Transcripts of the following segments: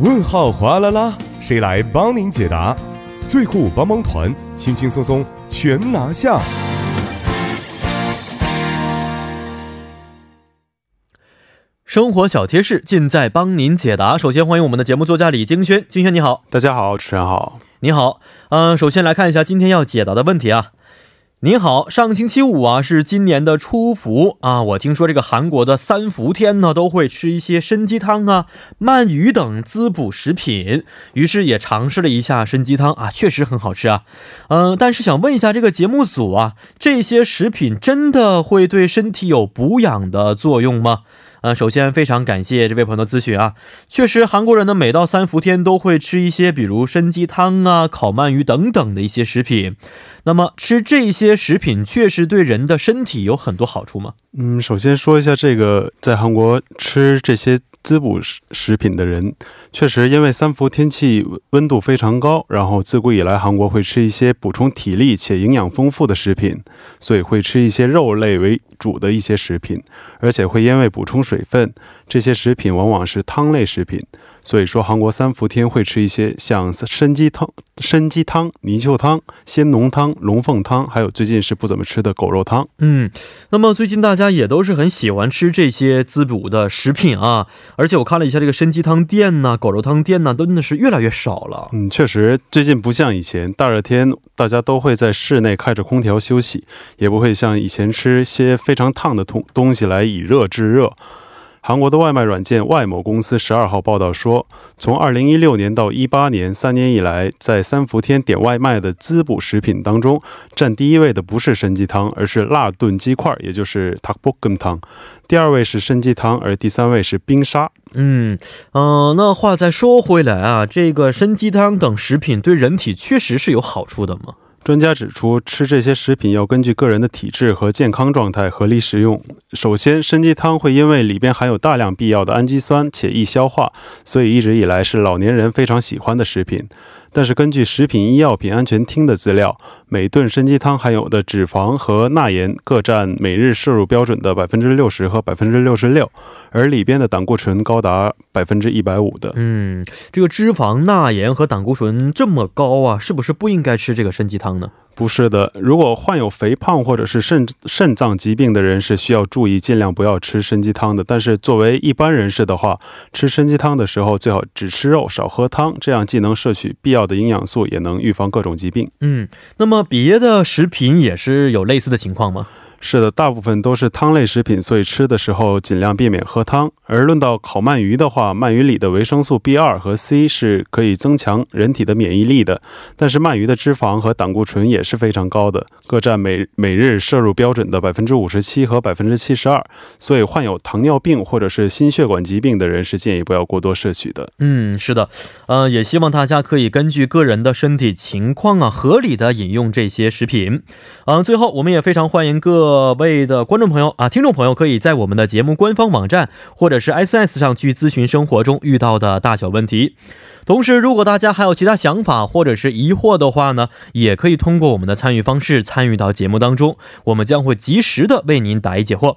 问号哗啦啦，谁来帮您解答？最酷帮帮团，轻轻松松全拿下。生活小贴士尽在帮您解答。首先欢迎我们的节目作家李京轩，京轩你好，大家好，主持人好，你好。嗯、首先来看一下今天要解答的问题啊。您好，上星期五啊是今年的初伏啊，我听说这个韩国的三伏天呢都会吃一些参鸡汤啊、鳗鱼等滋补食品，于是也尝试了一下参鸡汤啊，确实很好吃啊。嗯、但是想问一下这个节目组啊，这些食品真的会对身体有补养的作用吗？呃，首先非常感谢这位朋友的咨询啊，确实韩国人呢每到三伏天都会吃一些比如参鸡汤啊、烤鳗鱼等等的一些食品。那么吃这些食品确实对人的身体有很多好处吗？嗯，首先说一下这个，在韩国吃这些滋补食食品的人，确实因为三伏天气温度非常高，然后自古以来韩国会吃一些补充体力且营养丰富的食品，所以会吃一些肉类为主的一些食品，而且会因为补充水分，这些食品往往是汤类食品。所以说，韩国三伏天会吃一些像参鸡汤、参鸡汤、泥鳅汤、鲜浓汤、龙凤汤，还有最近是不怎么吃的狗肉汤。嗯，那么最近大家也都是很喜欢吃这些滋补的食品啊，而且我看了一下这个参鸡汤店呐、狗肉汤店呐，真的是越来越少了。嗯，确实，最近不像以前，大热天大家都会在室内开着空调休息，也不会像以前吃些非常烫的东东西来以热制热。韩国的外卖软件外某公司十二号报道说，从二零一六年到一八年三年以来，在三伏天点外卖的滋补食品当中，占第一位的不是参鸡汤，而是辣炖鸡块，也就是汤。第二位是参鸡汤，而第三位是冰沙。嗯呃，那话再说回来啊，这个参鸡汤等食品对人体确实是有好处的吗？专家指出，吃这些食品要根据个人的体质和健康状态合理食用。首先，参鸡汤会因为里边含有大量必要的氨基酸且易消化，所以一直以来是老年人非常喜欢的食品。但是，根据食品医药品安全厅的资料，每顿参鸡汤含有的脂肪和钠盐各占每日摄入标准的百分之六十和百分之六十六，而里边的胆固醇高达百分之一百五的。嗯，这个脂肪、钠盐和胆固醇这么高啊，是不是不应该吃这个参鸡汤呢？不是的，如果患有肥胖或者是肾肾脏疾病的人是需要注意，尽量不要吃参鸡汤的。但是作为一般人士的话，吃参鸡汤的时候最好只吃肉，少喝汤，这样既能摄取必要的营养素，也能预防各种疾病。嗯，那么别的食品也是有类似的情况吗？是的，大部分都是汤类食品，所以吃的时候尽量避免喝汤。而论到烤鳗鱼的话，鳗鱼里的维生素 B 二和 C 是可以增强人体的免疫力的，但是鳗鱼的脂肪和胆固醇也是非常高的，各占每每日摄入标准的百分之五十七和百分之七十二，所以患有糖尿病或者是心血管疾病的人是建议不要过多摄取的。嗯，是的，呃，也希望大家可以根据个人的身体情况啊，合理的饮用这些食品。嗯、最后我们也非常欢迎各各位的观众朋友啊、听众朋友，可以在我们的节目官方网站或者是 S S 上去咨询生活中遇到的大小问题。同时，如果大家还有其他想法或者是疑惑的话呢，也可以通过我们的参与方式参与到节目当中，我们将会及时的为您答疑解惑。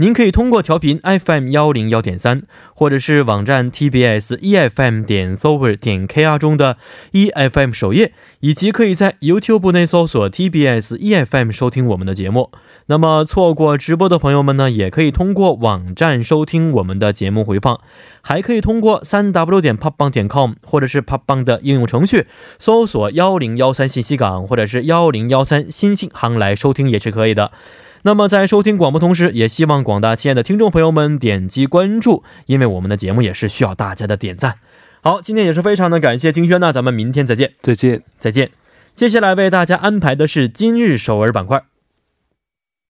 您可以通过调频 FM 幺零幺点三，或者是网站 TBS EFM 点 s o v e r 点 KR 中的 EFM 首页，以及可以在 YouTube 内搜索 TBS EFM 收听我们的节目。那么错过直播的朋友们呢，也可以通过网站收听我们的节目回放，还可以通过三 W 点 popbang 点 com 或者是 popbang 的应用程序搜索幺零幺三信息港或者是幺零幺三新信行来收听也是可以的。那么在收听广播同时，也希望广大亲爱的听众朋友们点击关注，因为我们的节目也是需要大家的点赞。好，今天也是非常的感谢金轩呢，咱们明天再见，再见。再见。接下来为大家安排的是今日首尔板块。